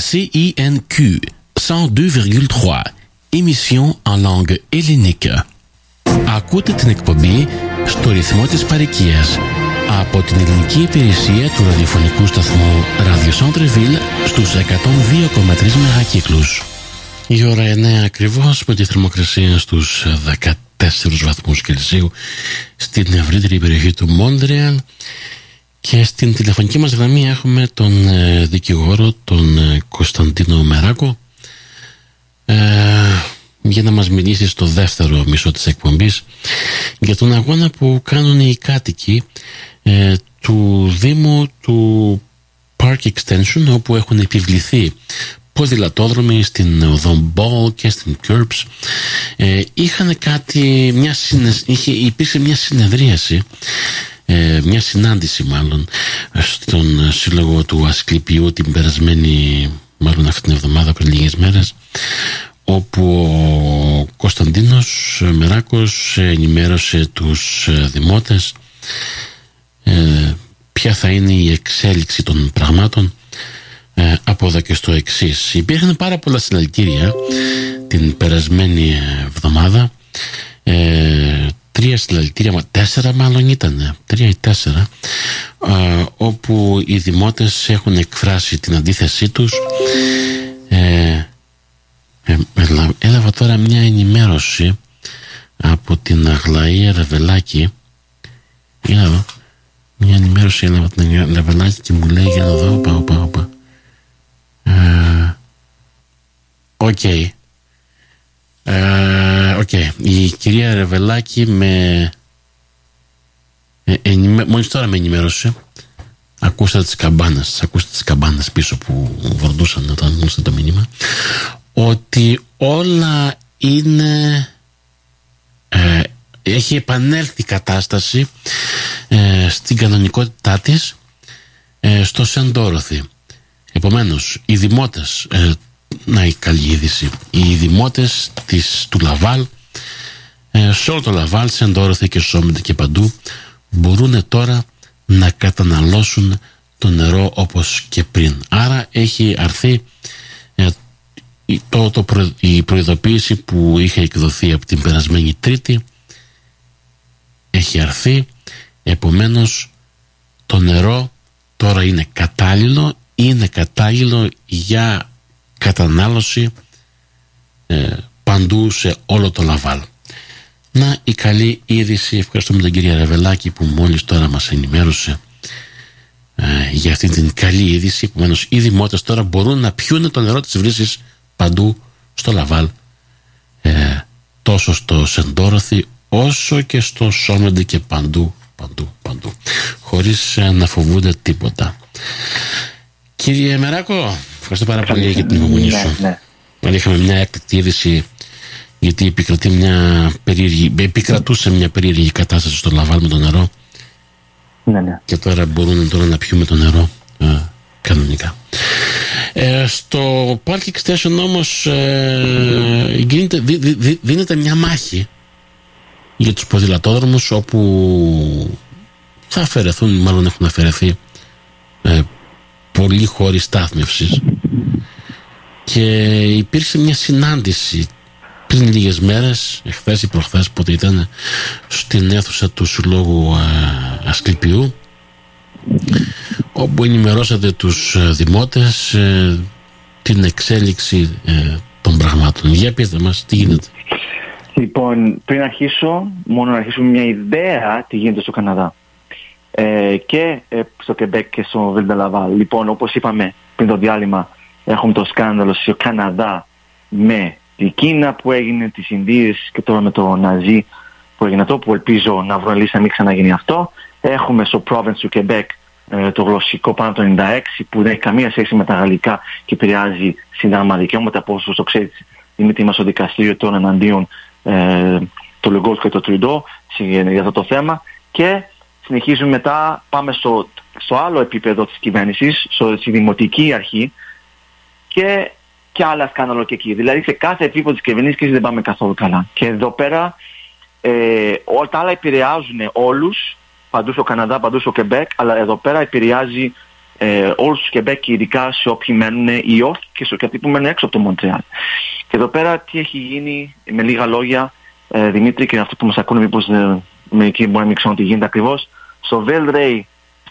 CINQ 102,3 Émission en langue ελληνική. Ακούτε την εκπομπή στο ρυθμό της παροικίας από την ελληνική υπηρεσία του ραδιοφωνικού σταθμού Radio Centreville στους 102,3 μεγακύκλους. Η ώρα 9 ακριβώς με τη θερμοκρασία στους 14 βαθμούς Κελσίου στην ευρύτερη περιοχή του Μόντρεαλ και στην τηλεφωνική μας γραμμή έχουμε τον ε, δικηγόρο τον ε, Κωνσταντίνο Μεράκο. Ε, για να μας μιλήσει στο δεύτερο μισό της εκπομπής για τον αγώνα που κάνουν οι κάτοικοι ε, του Δήμου του Park Extension όπου έχουν επιβληθεί ποδηλατόδρομοι στην οδό Μπόλ και στην Curbs ε, είχαν κάτι μια συνε, είχε, υπήρξε μια συνεδρίαση ε, μια συνάντηση μάλλον στον σύλλογο του Ασκληπιού την περασμένη μάλλον αυτή την εβδομάδα πριν λίγες μέρες όπου ο Κωνσταντίνος Μεράκος ενημέρωσε τους δημότες ε, ποια θα είναι η εξέλιξη των πραγμάτων ε, από εδώ και στο εξής. Υπήρχαν πάρα πολλά συλλαλητήρια την περασμένη εβδομάδα ε, τρία συλλαλητήρια, τέσσερα μάλλον ήταν, τρία ή τέσσερα, ε, όπου οι δημότες έχουν εκφράσει την αντίθεσή τους. Ε, ε, έλαβα τώρα μια ενημέρωση από την Αγλαία Ρεβελάκη. Για να δω. Μια ενημέρωση έλαβα την Ρεβελάκη και μου λέει για να δω, πάω, πάω, πάω. OK. Okay. Ε, okay. Η κυρία Ρεβελάκη με ε, ενημέ... μόλις τώρα με ενημέρωσε ακούσατε τις καμπάνες ακούσατε τις καμπάνες πίσω που βαρούσαν όταν ήμουν το μήνυμα ότι όλα είναι ε, έχει επανέλθει η κατάσταση ε, στην κανονικότητά της ε, στο Σεντόροθι επομένως οι δημότες ε, να η καλή είδηση. Οι δημότες της, του Λαβάλ, ε, σε όλο το Λαβάλ, σε Ντόροθι και Σόμιντε και παντού, μπορούν τώρα να καταναλώσουν το νερό όπως και πριν. Άρα έχει αρθεί ε, το, το η προειδοποίηση που είχε εκδοθεί από την περασμένη Τρίτη έχει αρθεί επομένως το νερό τώρα είναι κατάλληλο είναι κατάλληλο για κατανάλωση ε, παντού σε όλο το Λαβάλ. Να η καλή είδηση, ευχαριστούμε την κυρία Ρεβελάκη που μόλις τώρα μας ενημέρωσε ε, για αυτή την καλή είδηση. Επομένως, οι δημότες τώρα μπορούν να πιούν το νερό της βρύσης παντού στο Λαβάλ ε, τόσο στο Σεντόροθι όσο και στο Σόμεντε και παντού, παντού, παντού χωρίς ε, να φοβούνται τίποτα. Κύριε Μεράκο, Ευχαριστώ πάρα πολύ για την υπομονή ναι, σου. Ναι, ναι. Είχαμε μια έκτακτη είδηση γιατί επικρατεί μια περίεργη, επικρατούσε μια περίεργη κατάσταση στο Λαβάλ με το νερό. Ναι, ναι. Και τώρα μπορούν τώρα να πιούμε το νερό ε, κανονικά. Ε, στο Park Extension όμως ε, γίνεται, δι, δι, δίνεται μια μάχη για τους ποδηλατόδρομους όπου θα αφαιρεθούν, μάλλον έχουν αφαιρεθεί ε, πολλοί χώροι στάθμευσης και υπήρξε μια συνάντηση πριν λίγες μέρες, εχθές ή προχθές πότε ήταν στην αίθουσα του Συλλόγου Ασκληπιού όπου ενημερώσατε τους ε, δημότες ε, την εξέλιξη ε, των πραγμάτων. Για πείτε μας τι γίνεται. Λοιπόν, πριν αρχίσω, μόνο να αρχίσουμε μια ιδέα τι γίνεται στο Καναδά. Ε, και ε, στο Κεμπέκ και στο Βιλντελαβάλ. Λοιπόν, όπως είπαμε πριν το διάλειμμα, έχουμε το σκάνδαλο στο Καναδά με την Κίνα που έγινε, τις Ινδίες και τώρα με το Ναζί που έγινε αυτό, που ελπίζω να βρω λύση να μην ξαναγίνει αυτό. Έχουμε στο province του Quebec ε, το γλωσσικό πάνω το 96 που δεν έχει καμία σχέση με τα γαλλικά και επηρεάζει συντάγμα δικαιώματα από όσο το ξέρετε είναι τίμα στο δικαστήριο των εναντίον ε, το Λεγκόλ και το Τριντό για αυτό το θέμα και συνεχίζουμε μετά, πάμε στο, στο άλλο επίπεδο της κυβέρνησης, στο, στη δημοτική αρχή και, και άλλα σκάνδαλο και εκεί. Δηλαδή σε κάθε επίπεδο της κυβέρνησης δεν πάμε καθόλου καλά. Και εδώ πέρα ε, όλα τα άλλα επηρεάζουν όλους, παντού στο Καναδά, παντού στο Κεμπέκ, αλλά εδώ πέρα επηρεάζει ε, όλους τους Κεμπέκ ειδικά σε όποιοι μένουν ή όχι και σε κάποιοι που μένουν έξω από το Μοντρεάλ. Και εδώ πέρα τι έχει γίνει με λίγα λόγια ε, Δημήτρη και αυτό που μας ακούνε μήπως ε, μερικοί μπορεί να μην ξέρουν τι γίνεται ακριβώς στο Ray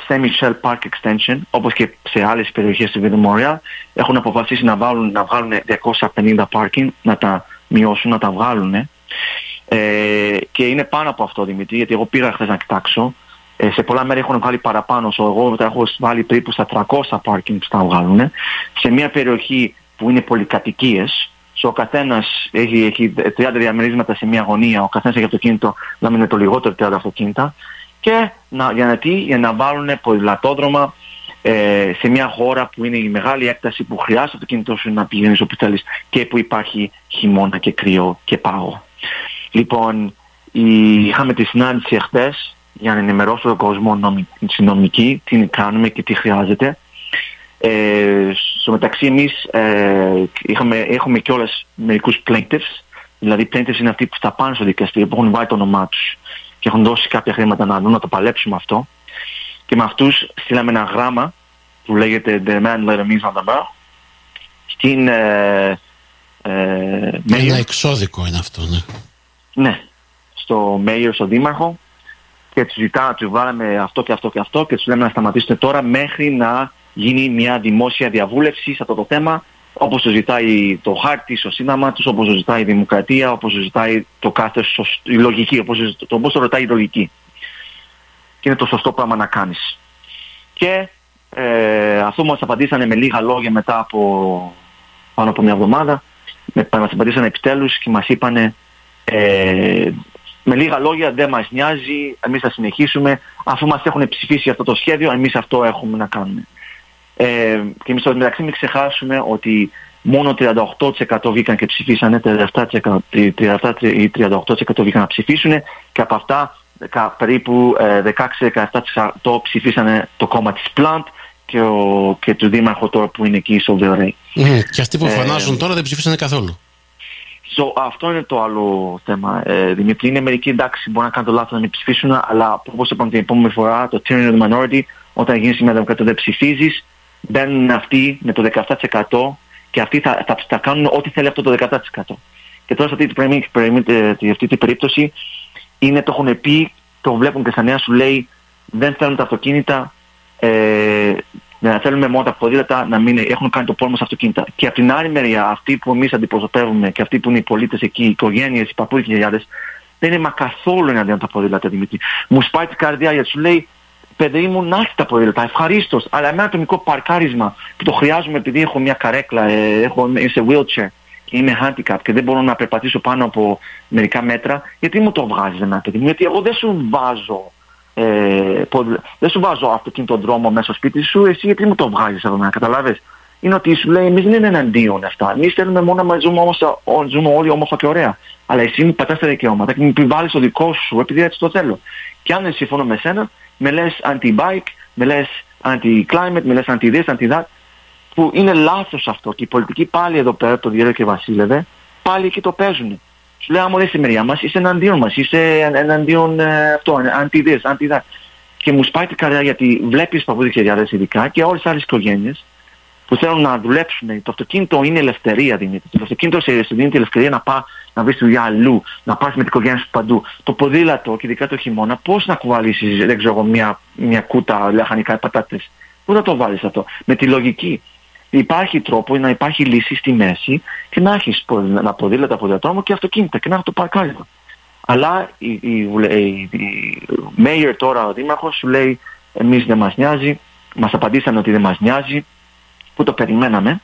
Saint Michel Park Extension όπως και σε άλλες περιοχές του Βίδου Μόρια έχουν αποφασίσει να, βάλουν, να βγάλουν 250 parking να τα μειώσουν, να τα βγάλουν ε, και είναι πάνω από αυτό Δημήτρη γιατί εγώ πήγα χθες να κοιτάξω. Ε, σε πολλά μέρη έχουν βγάλει παραπάνω, so εγώ τα έχω βάλει περίπου στα 300 πάρκινγκ που θα βγάλουν. Σε μια περιοχή που είναι πολυκατοικίες, so ο καθένας έχει, έχει 30 διαμερίσματα σε μια γωνία, ο καθένας έχει αυτοκίνητο να μην είναι το λιγότερο 30 αυτοκίνητα και να, για, να, τι, για να βάλουν ποδηλατόδρομα ε, σε μια χώρα που είναι η μεγάλη έκταση που χρειάζεται το κινητό σου να πηγαίνεις όπου θέλεις και που υπάρχει χειμώνα και κρύο και πάγο. Λοιπόν, η, είχαμε τη συνάντηση εχθές για να ενημερώσω τον κόσμο νομική, τι κάνουμε και τι χρειάζεται. Ε, στο μεταξύ εμείς ε, είχαμε, έχουμε κιόλας μερικούς plaintiffs, δηλαδή plaintiffs είναι αυτοί που θα πάνε στο δικαστήριο, που έχουν βάλει το όνομά τους και έχουν δώσει κάποια χρήματα να δουν, να το παλέψουμε αυτό. Και με αυτούς στείλαμε ένα γράμμα που λέγεται The Man Letter Means on the Mouth στην ε, ε, Ένα εξώδικο είναι αυτό, ναι. Ναι, στο Mayor, στο Δήμαρχο και τους ζητά, του βάλαμε αυτό και αυτό και αυτό και τους λέμε να σταματήσετε τώρα μέχρι να γίνει μια δημόσια διαβούλευση σε αυτό το θέμα όπως το ζητάει το χάρτη στο σύνταγμα τους, όπως το ζητάει η δημοκρατία, όπως το ζητάει το κάθε η λογική, όπως το, όπως το ρωτάει η λογική. Και είναι το σωστό πράγμα να κάνεις. Και ε, αυτό μας απαντήσανε με λίγα λόγια μετά από πάνω από μια εβδομάδα, με, μας απαντήσανε επιτέλους και μας είπανε ε, με λίγα λόγια δεν μας νοιάζει, εμείς θα συνεχίσουμε, αφού μας έχουν ψηφίσει αυτό το σχέδιο, εμείς αυτό έχουμε να κάνουμε. Ε, και εμείς στο μεταξύ μην ξεχάσουμε ότι μόνο 38% βγήκαν και ψηφίσανε, 37%, 37 38% βγήκαν να ψηφίσουν και από αυτά περίπου 16-17% ε, ψηφίσανε το κόμμα της Plant και, ο, και του δήμαρχο τώρα που είναι εκεί στο Βεωρέι. Mm, και αυτοί που ε, φανάζουν τώρα δεν ψηφίσανε καθόλου. So, αυτό είναι το άλλο θέμα. Ε, Δημήτρη, είναι μερικοί εντάξει, μπορεί να κάνουν το λάθος να μην ψηφίσουν, αλλά όπως είπαμε την επόμενη φορά, το tyranny of the minority, όταν γίνει μια δημοκρατία δεν ψηφίζεις, μπαίνουν αυτοί με το 17% και αυτοί θα, θα, θα κάνουν ό,τι θέλει αυτό το 17%. Και τώρα σε αυτή την, ε, αυτή την περίπτωση είναι το έχουν πει, το βλέπουν και στα νέα σου λέει δεν θέλουν τα αυτοκίνητα, ε, να θέλουμε μόνο τα ποδήλατα να μην έχουν κάνει το πόλεμο στα αυτοκίνητα. Και από την άλλη μεριά, αυτοί που εμείς αντιπροσωπεύουμε και αυτοί που είναι οι πολίτες εκεί, οι οικογένειες, οι παππούδες και οι γιαγιάδες, δεν είναι μα καθόλου εναντίον τα ποδήλατα, Δημήτρη. Μου σπάει την καρδιά γιατί σου λέει, παιδί μου, να έχεις τα ποδήλατα, ευχαρίστως. Αλλά ένα ατομικό παρκάρισμα που το χρειάζομαι επειδή έχω μια καρέκλα, ε, έχω, είμαι σε wheelchair και είμαι handicap και δεν μπορώ να περπατήσω πάνω από μερικά μέτρα, γιατί μου το βγάζεις ένα παιδί μου, γιατί εγώ δεν σου βάζω ε, δεν σου βάζω αυτοκίνητο δρόμο μέσα στο σπίτι σου, εσύ γιατί μου το βγάζεις εδώ να καταλάβεις. Είναι ότι σου λέει εμείς δεν είναι εναντίον αυτά. Εμείς θέλουμε μόνο να ζούμε, όμως, ζούμε όλοι όμορφα και ωραία. Αλλά εσύ μου πατάς τα δικαιώματα και μου επιβάλλεις το δικό σου επειδή έτσι το θέλω. Και αν δεν συμφωνώ με σένα, με λες anti-bike, με λες anti-climate, με λες anti-this, anti-that, που είναι λάθος αυτό. Και οι πολιτικοί πάλι εδώ πέρα, το Διέρο και Βασίλευε, πάλι εκεί το παίζουν. Σου λέει, άμα είσαι μεριά μας, είσαι εναντίον μας, είσαι εναντίον ε, αυτό, anti this, anti that. Και μου σπάει την καρδιά γιατί βλέπεις παππούδες και γιάδες ειδικά και όλες τις άλλες οικογένειες που θέλουν να δουλέψουν. Το αυτοκίνητο είναι ελευθερία, Δημήτρη. Το αυτοκίνητο σε δίνει τη ελευθερία να πάει να βρεις δουλειά αλλού, να πας με την οικογένεια σου παντού. Το ποδήλατο και ειδικά το χειμώνα, πώς να κουβαλήσεις, δεν ξέρω μια, μια κούτα λαχανικά πατάτες. Πού θα το βάλεις αυτό; Με τη λογική υπάρχει τρόπο να υπάρχει λύση στη μέση και να έχεις να ποδήλατα από διατρόμο και αυτοκίνητα και να έχει το παρκάρισμα. Αλλά η, η, η, η τώρα, ο Δήμαρχος, σου λέει εμείς δεν μας νοιάζει, μας απαντήσανε ότι δεν μας νοιάζει, που το περιμέναμε.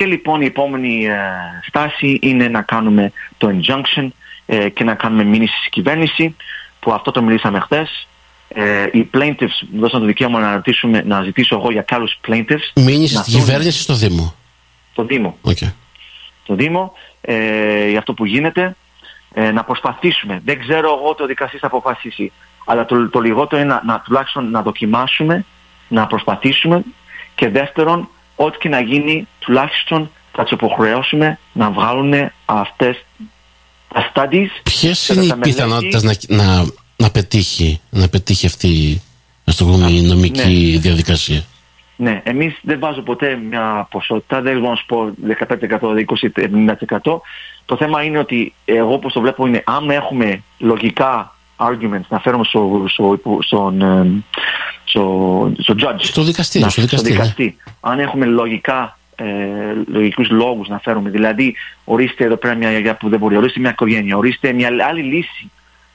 Και λοιπόν η επόμενη ε, στάση είναι να κάνουμε το injunction ε, και να κάνουμε μήνυση στη κυβέρνηση, που αυτό το μιλήσαμε χθες ε, οι plaintiffs μου δώσαν το δικαίωμα να, ρωτήσουμε, να ζητήσω εγώ για καλούς plaintiffs. Μείνεις στην κυβέρνηση ή στο Δήμο; Στο Δήμο. Okay. Στο Δήμο, ε, για αυτό που γίνεται, ε, να προσπαθήσουμε. Δεν ξέρω εγώ το δικαστής θα αποφασίσει, αλλά το, το λιγότερο είναι να, να, τουλάχιστον να δοκιμάσουμε, να προσπαθήσουμε και δεύτερον, ό,τι και να γίνει, τουλάχιστον θα τους υποχρεώσουμε να βγάλουν αυτές τα studies. Ποιες είναι οι πιθανότητες να, να να πετύχει, να πετύχει αυτή η νομική ναι. διαδικασία; Ναι, εμείς δεν βάζω ποτέ μια ποσότητα, δεν μπορώ να σου πω 15%, 20%, 70%. Το θέμα είναι ότι εγώ όπως το βλέπω είναι αν έχουμε λογικά arguments να φέρουμε στο, στο, στον, στο, στο judge. Στο δικαστή. στο δικαστή. Ναι. Αν έχουμε λογικά ε, λογικούς λόγους να φέρουμε, δηλαδή ορίστε εδώ πέρα μια γιαγιά που δεν μπορεί, ορίστε μια οικογένεια, ορίστε μια άλλη λύση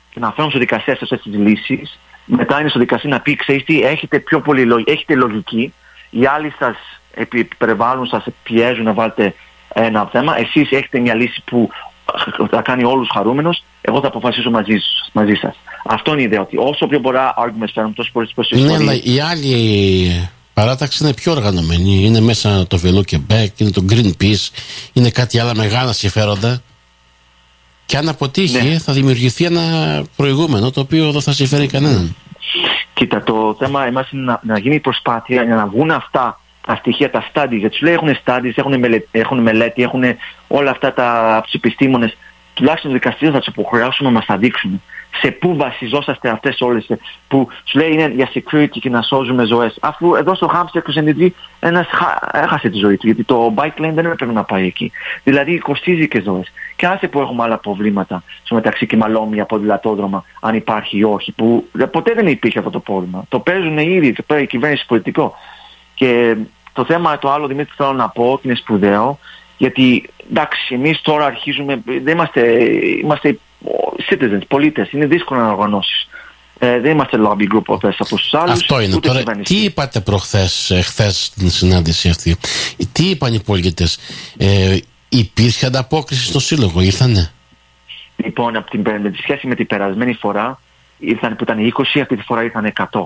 και να φέρουμε στο δικαστή αυτές τις λύσεις, μετά είναι στο δικαστή να πει, ξέρεις τι, έχετε πιο πολύ λογική, έχετε λογική, οι άλλοι σας περιβάλλουν, σας πιέζουν να βάλετε ένα θέμα, εσείς έχετε μια λύση που θα κάνει όλους χαρούμενους, εγώ θα αποφασίσω μαζί, μαζί σας. Αυτό είναι η ιδέα, ότι όσο πιο πολλά arguments φέρνουν, τόσο πολύ Ναι, αλλά οι άλλοι παράταξη είναι πιο οργανωμένη. Είναι μέσα το Βελό Quebec, είναι το Greenpeace, είναι κάτι άλλα μεγάλα συμφέροντα. Και αν αποτύχει, ναι. θα δημιουργηθεί ένα προηγούμενο το οποίο δεν θα συμφέρει κανέναν. Κοίτα, το θέμα εμάς είναι να, να γίνει προσπάθεια για να βγουν αυτά τα στοιχεία, τα studies. Γιατί σου λέει έχουν studies, έχουν, μελέτη, έχουν μελέτη, έχουν όλα αυτά τα επιστήμονες. Τουλάχιστον το δικαστήριο θα τους υποχρεώσουμε να μας τα δείξουν. Σε πού βασιζόσαστε αυτές όλες που σου λέει είναι για security και να σώζουμε ζωές. Αφού εδώ στο Hampshire Christianity ένας έχασε τη ζωή του γιατί το bike lane δεν έπρεπε να πάει εκεί. Δηλαδή κοστίζει και ζωές. Και άσε που έχουμε άλλα προβλήματα στο μεταξύ και μαλόμια ποδηλατόδρομα αν υπάρχει ή όχι που ποτέ δεν υπήρχε αυτό το πρόβλημα. Το παίζουν ήδη το παίζει η κυβέρνηση πολιτικό. Και το θέμα το άλλο Δημήτρη θέλω να πω και είναι σπουδαίο γιατί εντάξει εμείς τώρα αρχίζουμε δεν είμαστε, είμαστε citizens, πολίτες, είναι δύσκολο να οργανώσεις. Ε, δεν είμαστε lobby group όπως από τους άλλους. Αυτό είναι. Τώρα, τι είπατε προχθές, ε, χθες στην συνάντηση αυτή; Τι είπαν οι πολίτες; Ε, υπήρχε ανταπόκριση στο σύλλογο, ήρθανε; Λοιπόν, από την, με τη σχέση με την περασμένη φορά, ήρθαν που ήταν 20, αυτή τη φορά ήρθαν 100.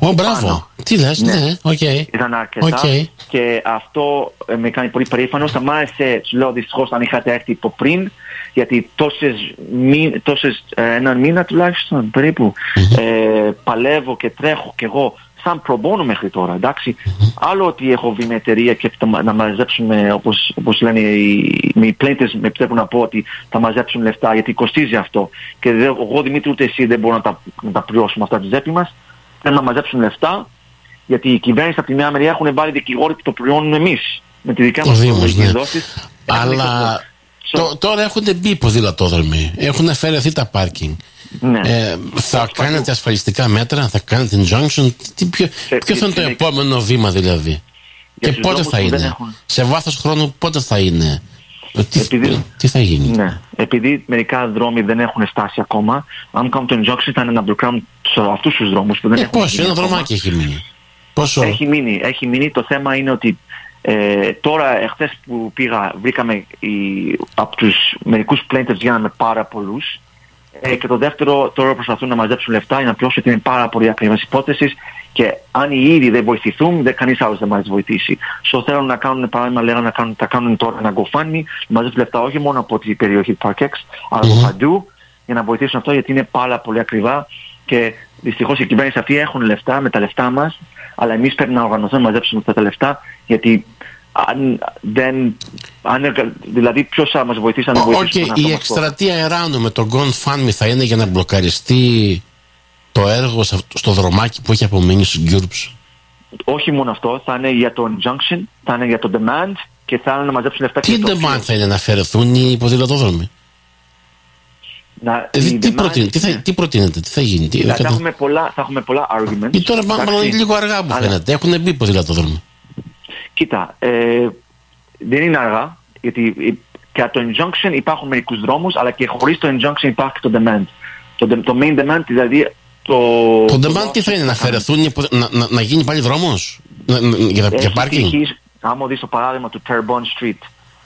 Ω, μπράβο. Τι λες, ναι, ναι, OK. Okay. Ήταν αρκετά okay. και αυτό ε, με κάνει πολύ περήφανος. Θα μ' άρεσε, σου λέω δυστυχώς, αν είχατε έρθει από πριν, γιατί τόσες, μη, τόσες ε, έναν μήνα τουλάχιστον περίπου ε, παλεύω και τρέχω κι εγώ σαν προμπόνο μέχρι τώρα, εντάξει. Άλλο ότι έχω βγει με εταιρεία και να μαζέψουμε, όπως, όπως λένε οι, οι πλέντες με επιτρέπουν να πω ότι θα μαζέψουν λεφτά γιατί κοστίζει αυτό. Και δε, εγώ Δημήτρη ούτε εσύ δεν μπορώ να τα, να τα πληρώσουμε αυτά τη τσέπη μας. Θέλουν να μαζέψουν λεφτά γιατί η κυβέρνηση από τη μια μεριά έχουν βάλει δικηγόροι που το πληρώνουν εμείς. Με τη δικιά μας ναι. Αλλά τώρα έχουν μπει ποδηλατόδρομοι, έχουν αφαιρεθεί τα πάρκινγκ. Ναι. Ε, θα κάνετε ασφαλιστικά μέτρα, θα κάνετε injunction. Τι, ποιο, ποιο θα είναι το επόμενο βήμα δηλαδή; και πότε θα είναι; Σε βάθος χρόνου πότε θα είναι; Τι, επειδή, τι θα γίνει; Ναι. Επειδή μερικά δρόμοι δεν έχουν φτάσει ακόμα, αν κάνουν το injunction θα είναι να μπλοκάρουν αυτούς τους δρόμους που δεν ε, έχουν Πόσο, ένα δρομάκι έχει μείνει; Πόσο... Έχει μείνει, έχει μείνει. Το θέμα είναι ότι ε, τώρα, εχθές που πήγα, βρήκαμε οι, από τους μερικούς plaintiffs γίναμε πάρα πολλούς. Ε, και το δεύτερο, τώρα προσπαθούν να μαζέψουν λεφτά για να πλώσουν ότι είναι πάρα πολύ ακριβές υπόθεσεις και αν οι ίδιοι δεν βοηθηθούν, δεν κανείς άλλος δεν μας βοηθήσει. Στο θέλουν να κάνουν, παράδειγμα, λέγανε να κάνουν, θα κάνουν τώρα ένα GoFundMe, να μαζέψουν λεφτά όχι μόνο από την περιοχή Parkex, αλλά από παντού, για να βοηθήσουν αυτό γιατί είναι πάρα πολύ ακριβά και δυστυχώς οι κυβέρνηση αυτοί έχουν λεφτά με τα λεφτά μας, αλλά εμείς πρέπει να οργανωθούμε να μαζέψουμε αυτά τα λεφτά γιατί αν δεν. Αν, δηλαδή, ποιος θα μας βοηθήσει να βοηθήσει. Okay, η εκστρατεία Εράνου με τον GoFundMe θα είναι για να μπλοκαριστεί το έργο στο δρομάκι που έχει απομείνει στους Γκιούρπς; Όχι μόνο αυτό, θα είναι για το injunction, θα είναι για το demand και θα είναι να μαζέψουν λεφτά Τι demand θα είναι να αφαιρεθούν οι ποδηλατόδρομοι; Να, ε, τι, προτείνει, τι, θα, τι προτείνετε, τι θα γίνει. Τι, θα, έχουμε πολλά, θα έχουμε πολλά arguments. Και τώρα μάλλον λίγο αργά μου φαίνεται. Έχουν μπει ποδηλατόδρομοι. Κοίτα, ε, δεν είναι αργά, γιατί και το injunction υπάρχουν μερικούς δρόμους, αλλά και χωρίς το injunction υπάρχει το demand. Το, το main demand, δηλαδή το... Το demand τι θα είναι, να αφαιρεθούν, να, να, να γίνει πάλι δρόμος; Για, για πάρκινγκ. Άμα δεις το παράδειγμα του Terrebonne Street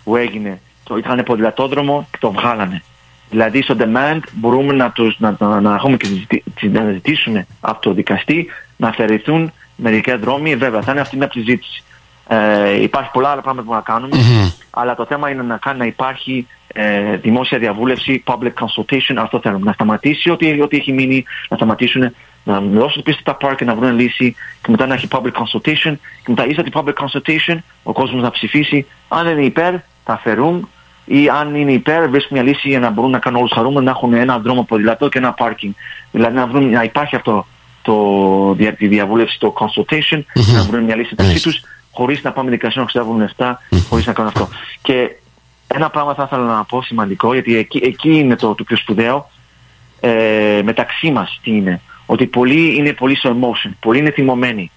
που έγινε, το ήταν ποδηλατόδρομο και το βγάλανε. Δηλαδή στο demand μπορούμε να, τους, να, να, να έχουμε και να ζητήσουμε από το δικαστή να αφαιρεθούν μερικά δρόμοι. Βέβαια, θα είναι αυτή μια συζήτηση. Ε, υπάρχει πολλά άλλα πράγματα που να κάνουμε, αλλά το θέμα είναι να, κάνει, να υπάρχει ε, δημόσια διαβούλευση, public consultation, αυτό θέλουμε. Να σταματήσει ό,τι, ό,τι έχει μείνει, να σταματήσουν, να δώσουν πίσω τα πάρκ και να βρουν λύση και μετά να έχει public consultation και μετά ίσα την public consultation ο κόσμος να ψηφίσει αν είναι υπέρ θα αφαιρούν ή αν είναι υπέρ βρίσκουν μια λύση για να μπορούν να κάνουν όλους χαρούμενοι να έχουν ένα δρόμο ποδηλατό και ένα πάρκινγκ. Δηλαδή να, βρουν, να υπάρχει αυτό το, τη διαβούλευση, το consultation, να βρουν μια λύση μεταξύ τους, χωρίς να πάμε δικασία να ξεδεύουν λεφτά, χωρίς να κάνουν αυτό. Και ένα πράγμα θα ήθελα να πω σημαντικό, γιατί εκεί, εκεί είναι το, το πιο σπουδαίο, ε, μεταξύ μας τι είναι. Ότι πολλοί είναι πολύ στο emotion, πολλοί είναι θυμωμένοι.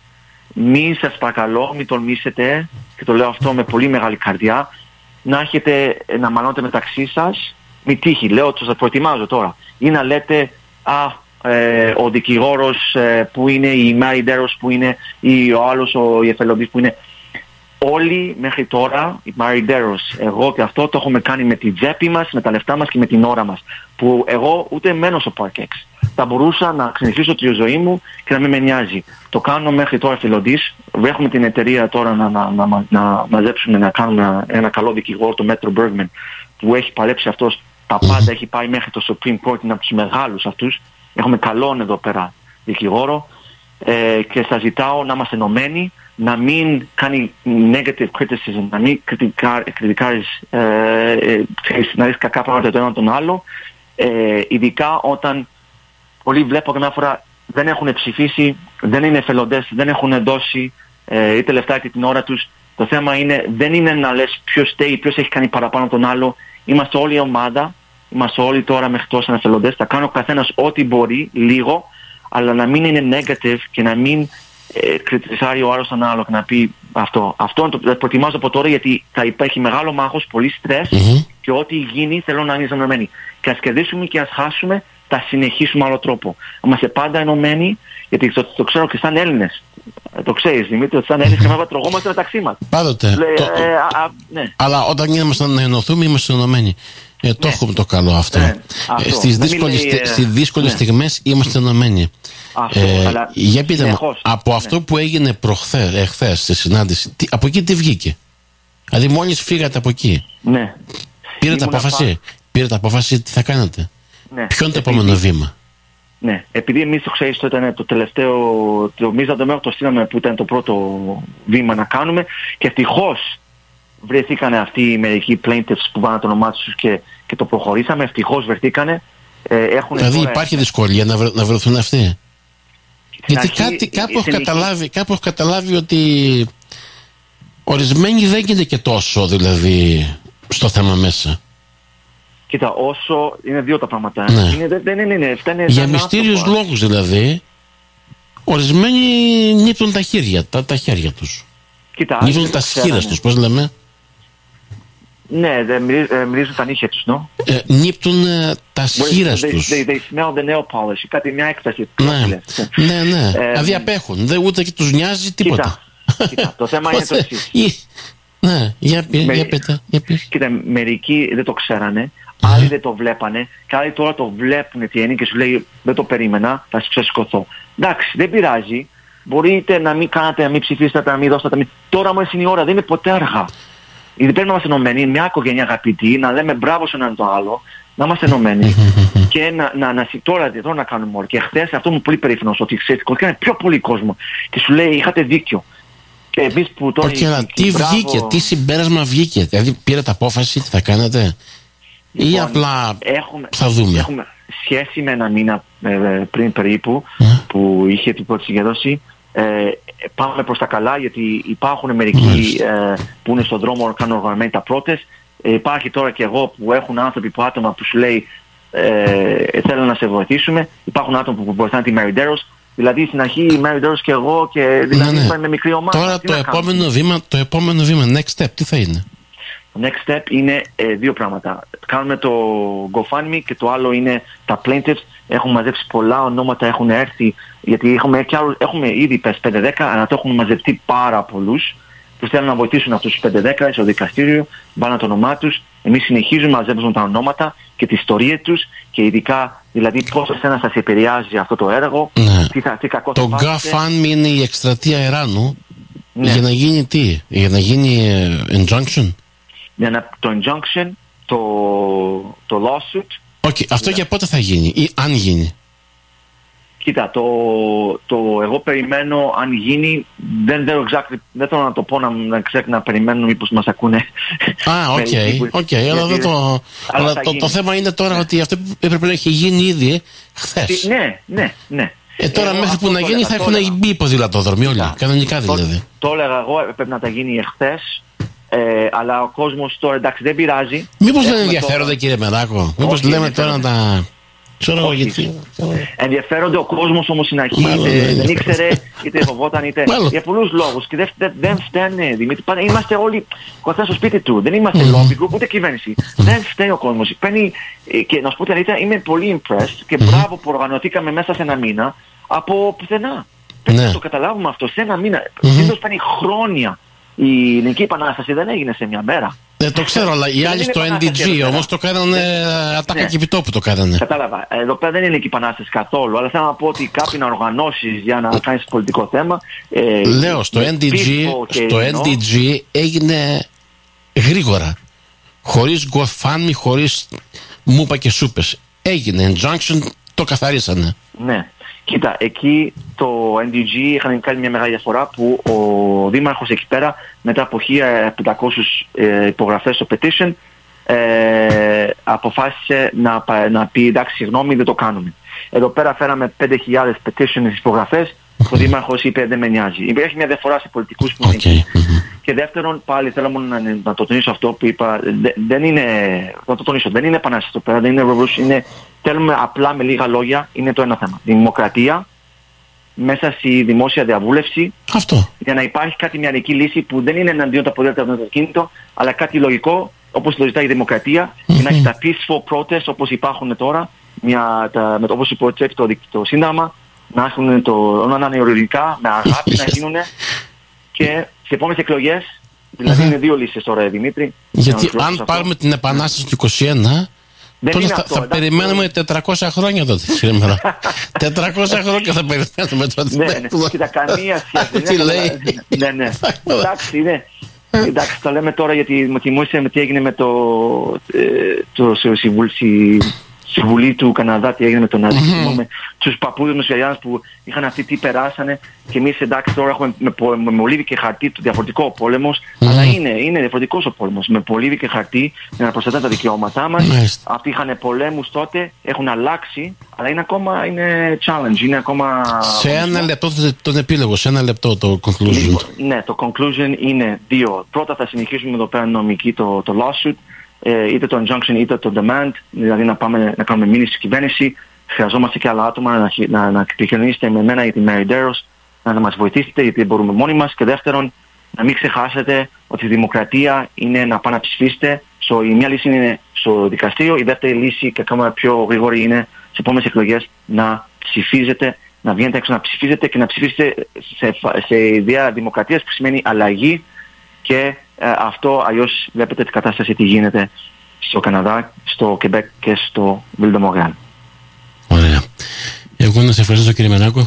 Μην σας παρακαλώ, μην τολμήσετε, και το λέω αυτό με πολύ μεγάλη καρδιά, να έχετε, να μαλώνετε μεταξύ σας, μη τύχη, λέω, το σας προετοιμάζω τώρα, ή να λέτε, α, ε, ο δικηγόρος ε, που είναι, η Μάρι που είναι, ή ο άλλος ο εθελοντής που είναι, όλοι μέχρι τώρα, οι Μαριντέρος, εγώ και αυτό το έχουμε κάνει με την τσέπη μας, με τα λεφτά μας και με την ώρα μας. Που εγώ ούτε μένω στο Park Θα μπορούσα να συνεχίσω τη ζωή μου και να μην με νοιάζει. Το κάνω μέχρι τώρα εθελοντής. Έχουμε την εταιρεία τώρα να, να, να, να μαζέψουμε, να κάνουμε ένα καλό δικηγόρο, το Metro Bergman, που έχει παλέψει αυτός τα πάντα, έχει πάει μέχρι το Supreme Court, είναι από τους μεγάλους αυτούς. Έχουμε καλόν εδώ πέρα δικηγόρο ε, και σας ζητάω να είμαστε ενωμένοι, να μην κάνει negative criticism, να μην κριτικάρεις, ε, ε, να ρίξει κακά πράγματα το ένα τον άλλο, ε, ειδικά όταν πολλοί βλέπω καμιά φορά δεν έχουν ψηφίσει, δεν είναι εθελοντές, δεν έχουν δώσει ε, είτε λεφτά είτε την ώρα τους. Το θέμα είναι, δεν είναι να λες ποιος στέει, ποιος έχει κάνει παραπάνω τον άλλο. Είμαστε όλη η ομάδα, είμαστε όλοι τώρα μέχρι τόσο εθελοντές, θα κάνει ο καθένας ό,τι μπορεί, λίγο, αλλά να μην είναι negative και να μην ε, κριτισάρει ο άλλος τον άλλο και να πει αυτό. Αυτό το προτιμάζω από τώρα γιατί θα υπάρχει μεγάλο μάχος, πολύ και ό,τι γίνει θέλω να είναι ενωμένοι. Και ας κερδίσουμε και ας χάσουμε, θα συνεχίσουμε άλλο τρόπο. Είμαστε πάντα ενωμένοι, γιατί το, το ξέρω και σαν Έλληνες. Ε, το ξέρεις Δημήτρη, ότι σαν Έλληνες και τρογόμαστε μεταξύ μας. Πάντοτε. το... ε, α, ναι. Αλλά όταν είμαστε να ενωθούμε είμαστε ενωμένοι. Ε, το ναι. έχουμε το καλό αυτό. Ναι, αυτό. Ε, στις δύσκολες, λέει, στις δύσκολες ναι. στιγμές είμαστε ενωμένοι. Αυτό, ε, αλλά για πείτε μου, από ναι. αυτό που έγινε προχθές, εχθές στη συνάντηση, τι, από εκεί τι βγήκε; Δηλαδή μόλις φύγατε από εκεί. Ναι. Πήρατε απόφαση. Πα... Πήρατε απόφαση τι θα κάνετε. Ναι. Ποιο είναι το επόμενο βήμα; Ναι, επειδή εμείς το ξέρεις το ήταν το τελευταίο, το μίζαντο μέρο το στείλαμε που ήταν το πρώτο βήμα να κάνουμε και ευτυχώς βρεθήκανε αυτοί οι μερικοί plaintiffs που βάλαν το όνομά τους και, και το προχωρήσαμε, ευτυχώς βρεθήκανε. Ε, έχουν δηλαδή τώρα... υπάρχει δυσκολία να, βρε, να βρεθούν αυτοί; Γιατί αρχή, κάτι, κάπου, έχω καταλάβει, κάπου έχω καταλάβει ότι ορισμένοι δεν γίνεται και τόσο δηλαδή στο θέμα μέσα. Κοίτα, όσο είναι δύο τα πράγματα. Ναι. Είναι, δεν είναι, είναι, είναι, Για μυστήριους λόγους δηλαδή, ορισμένοι νύπτουν τα χέρια, τα, τα χέρια τους. Κοίτα, νύπτουν τα σχήρες τους, πώς λέμε. Ναι, δεν μυρίζουν τα νύχια τους, νο. Ε, νύπτουν ε, τα σχήρα τους. They, they, smell the nail polish, κάτι μια έκταση. Ναι, ναι, ναι. Ε, δηλαδή απέχουν, δεν, ούτε και τους νοιάζει τίποτα. Κοίτα, κοίτα το θέμα είναι το εξής. Ναι, για, για, για πέτα, για πες. Κοίτα, μερικοί δεν το ξέρανε, άλλοι δεν το βλέπανε και άλλοι τώρα το βλέπουν τι είναι και σου λέει δεν το περίμενα, θα ξεσηκωθώ. Εντάξει, δεν πειράζει. Μπορείτε να μην κάνετε, να μην ψηφίσετε, να μην δώσετε. Μην... Τώρα μου είναι η ώρα, δεν είναι ποτέ αργά. Γιατί πρέπει να είμαστε ενωμένοι, μια οικογένεια αγαπητή, να λέμε μπράβο σε έναν το άλλο, να είμαστε ενωμένοι και να, να, να, τώρα, τώρα να κάνουμε όλοι. Και χθες αυτό μου πολύ περίφημο ότι ξέρετε, κολλήκανε πιο πολύ κόσμο και σου λέει είχατε δίκιο. Και εμείς που τώρα. Όχι, αλλά τι μπράβο... βγήκε, τι συμπέρασμα βγήκε. Δηλαδή πήρατε απόφαση, τι θα κάνετε. Λοιπόν, ή απλά έχουμε, θα δούμε. Έχουμε σχέση με ένα μήνα ε, πριν περίπου που είχε την πρώτη συγκέντρωση ε, πάμε προς τα καλά γιατί υπάρχουν μερικοί ε, που είναι στον δρόμο να κάνουν οργανωμένοι τα πρώτες. Ε, υπάρχει τώρα και εγώ που έχουν άνθρωποι που άτομα που σου λέει ε, θέλω να σε βοηθήσουμε. Υπάρχουν άτομα που βοηθάνε τη Merideros. Δηλαδή στην αρχή η Merideros και εγώ και δηλαδή ναι, ναι. με μικρή ομάδα. Τώρα το επόμενο, βήμα, το επόμενο βήμα, next step, τι θα είναι; Το next step είναι ε, δύο πράγματα. Κάνουμε το GoFundMe και το άλλο είναι τα plaintiffs. Έχουν μαζέψει πολλά ονόματα, έχουν έρθει, γιατί έχουμε, και άλλους, έχουμε ήδη πες 5-10, αλλά το έχουν μαζευτεί πάρα πολλούς που θέλουν να βοηθήσουν αυτούς τους 5-10 στο δικαστήριο, βάλουν το όνομά τους. Εμείς συνεχίζουμε να μαζεύουμε τα ονόματα και τη ιστορία τους και ειδικά δηλαδή πώς εσένα σας επηρεάζει αυτό το έργο, ναι. τι, θα, τι κακό Το GoFundMe είναι η εκστρατεία Εράνου ναι. για να γίνει τι, για να γίνει ε, injunction; Για να, το injunction, το, το lawsuit. Okay, αυτό για πότε θα γίνει ή αν γίνει; Κοίτα, το, το εγώ περιμένω αν γίνει, δεν, δεν, exactly, δεν θέλω να το πω να, να, ξέρω, να περιμένω μήπως μας ακούνε. Α, OK, OK, αλλά, το, αλλά το, το, θέμα είναι τώρα ότι αυτό έπρεπε να έχει γίνει ήδη χθες. Ναι, ναι, ναι. Ε, τώρα μέχρι που να γίνει θα έχουν μπει ποδηλατόδρομοι όλοι. Κανονικά δηλαδή. Το, το έλεγα εγώ, πρέπει να 'χα γίνει εχθές. Ε, αλλά ο κόσμος τώρα εντάξει δεν πειράζει. Μήπως δεν ενδιαφέρονται, κύριε Μεράκο; Μήπως λέμε τώρα να τα. Ξέρω γιατί. Ενδιαφέρονται ο κόσμος όμως στην αρχή. Ε, δεν ήξερε, είτε φοβόταν, είτε. Για πολλούς λόγους. Και δεν, δεν, δεν φταίνε, Δημήτρη. Είμαστε όλοι κοντά στο σπίτι του. Δεν είμαστε mm. lobby group, ούτε κυβέρνηση. Δεν φταίει ο κόσμος. Παίρνει, ε, και να σου πω την αλήθεια, είμαι πολύ impressed και mm. μπράβο που οργανωθήκαμε μέσα σε ένα μήνα από πουθενά. Πρέπει ναι. να το καταλάβουμε αυτό. Σε ένα μήνα. Mm-hmm. Συνήθως παίρνει χρόνια η ελληνική επανάσταση δεν έγινε σε μια μέρα. Δεν το ξέρω, αλλά οι άλλοι στο NDG όμως το κάνανε ναι. ατάκα ναι. που το κάνανε. Κατάλαβα. Εδώ πέρα δεν είναι ελληνική επανάσταση καθόλου, αλλά θέλω να πω ότι κάποιοι να οργανώσεις για να κάνεις πολιτικό θέμα. Ε, Λέω, στο NDG, στο NDG έγινε γρήγορα. Χωρίς GoFundMe, χωρίς μούπα και σούπες. Έγινε injunction, το καθαρίσανε. Ναι. Κοίτα, εκεί το NDG είχαν κάνει μια μεγάλη διαφορά που ο δήμαρχος εκεί πέρα μετά από 1500 ε, υπογραφές στο petition ε, αποφάσισε να, να πει εντάξει συγγνώμη δεν το κάνουμε. Εδώ πέρα φέραμε 5.000 petition υπογραφές ο Δήμαρχος είπε δεν με νοιάζει. Υπάρχει μια διαφορά σε πολιτικούς που okay. είναι. Και δεύτερον, πάλι θέλω να, να το τονίσω αυτό που είπα. Δεν είναι, να το τονίσω, δεν είναι επανάσταση εδώ πέρα, δεν είναι revolution. Είναι, θέλουμε απλά με λίγα λόγια, είναι το ένα θέμα. Δημοκρατία μέσα στη δημόσια διαβούλευση. Αυτό. Για να υπάρχει κάτι μια λύση που δεν είναι εναντίον τα ποδήλατα από το κίνητο, αλλά κάτι λογικό όπως το ζητάει η δημοκρατία mm-hmm. και να έχει τα peaceful protests όπως υπάρχουν τώρα, μια, τα, με το, όπως υποτρέπει το, το Σύνταγμα, να έχουν το, να είναι ορολογικά, με αγάπη να γίνουν και σε επόμενες εκλογές. Δηλαδή είναι δύο λύσεις τώρα, Δημήτρη. Γιατί αν πάρουμε την επανάσταση του 21, δεν τότε θα, αυτό, θα περιμένουμε 400 χρόνια τότε σήμερα. 400 χρόνια θα περιμένουμε τότε. Ναι, ναι. Κοίτα, καμία σχέση. Τι λέει. Ναι, ναι. Εντάξει, είναι. Εντάξει, το λέμε τώρα γιατί μου θυμούσε τι έγινε με το, ε, το, το στη Βουλή του Καναδά τι έγινε με τον ναζισμό, με τους παππούδες μας που είχαν αυτή τι περάσανε και εμείς εντάξει τώρα έχουμε με, με, μολύβι και χαρτί το διαφορετικό πόλεμος, αλλά είναι, είναι διαφορετικός ο πόλεμος. Με μολύβι και χαρτί για να προστατεύουν τα δικαιώματά μας. Αυτοί είχαν πολέμους τότε, έχουν αλλάξει, αλλά είναι ακόμα είναι challenge, είναι ακόμα. Σε ένα λεπτό τον επίλογο, σε ένα λεπτό το conclusion. Λοιπόν, ναι, το conclusion είναι δύο. Πρώτα θα συνεχίσουμε εδώ πέρα νομική το, το lawsuit ε, είτε το injunction είτε το demand, δηλαδή να, πάμε, να κάνουμε μήνυση στην κυβέρνηση. Χρειαζόμαστε και άλλα άτομα να, να, να επικοινωνήσετε με μένα ή τη Mary Darrows, να, να μας βοηθήσετε γιατί μπορούμε μόνοι μας και δεύτερον να μην ξεχάσετε ότι η δημοκρατία είναι να πάνε να ψηφίσετε. So, η μια λύση είναι στο δικαστήριο, η δεύτερη λύση και ακόμα πιο γρήγορη είναι σε επόμενες εκλογές να ψηφίζετε, να βγαίνετε έξω να ψηφίζετε και να ψηφίσετε σε, σε ιδέα δημοκρατίας που σημαίνει αλλαγή και ε, αυτό αλλιώς βλέπετε την κατάσταση τι γίνεται στο Καναδά, στο Κεμπέκ και στο Βίλντο Μογάν. Ωραία. Εγώ να σε ευχαριστήσω κύριε Μενάκο.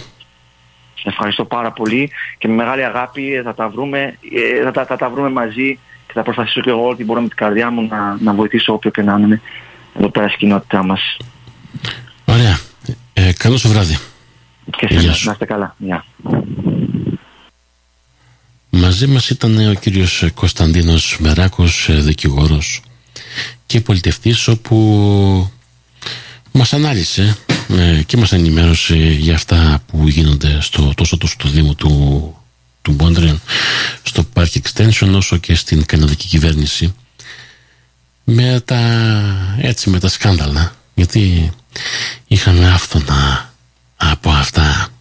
Σε ευχαριστώ πάρα πολύ και με μεγάλη αγάπη θα τα βρούμε, ε, θα, θα, τα βρούμε μαζί και θα προσπαθήσω και εγώ ότι μπορώ με την καρδιά μου να, να βοηθήσω όποιο και να είναι εδώ πέρα στην κοινότητά μας. Ωραία. Ε, καλό σου βράδυ. Και σε να είστε καλά. Γεια. Μαζί μας ήταν ο κύριος Κωνσταντίνος Μεράκος, ε, δικηγόρος και πολιτευτής όπου μας ανάλυσε ε, και μας ενημέρωσε για αυτά που γίνονται στο, τόσο το στο Δήμο του, του Μπόντρεν στο Park Extension όσο και στην καναδική κυβέρνηση με τα έτσι με τα σκάνδαλα. Γιατί είχαμε άφθονα από αυτά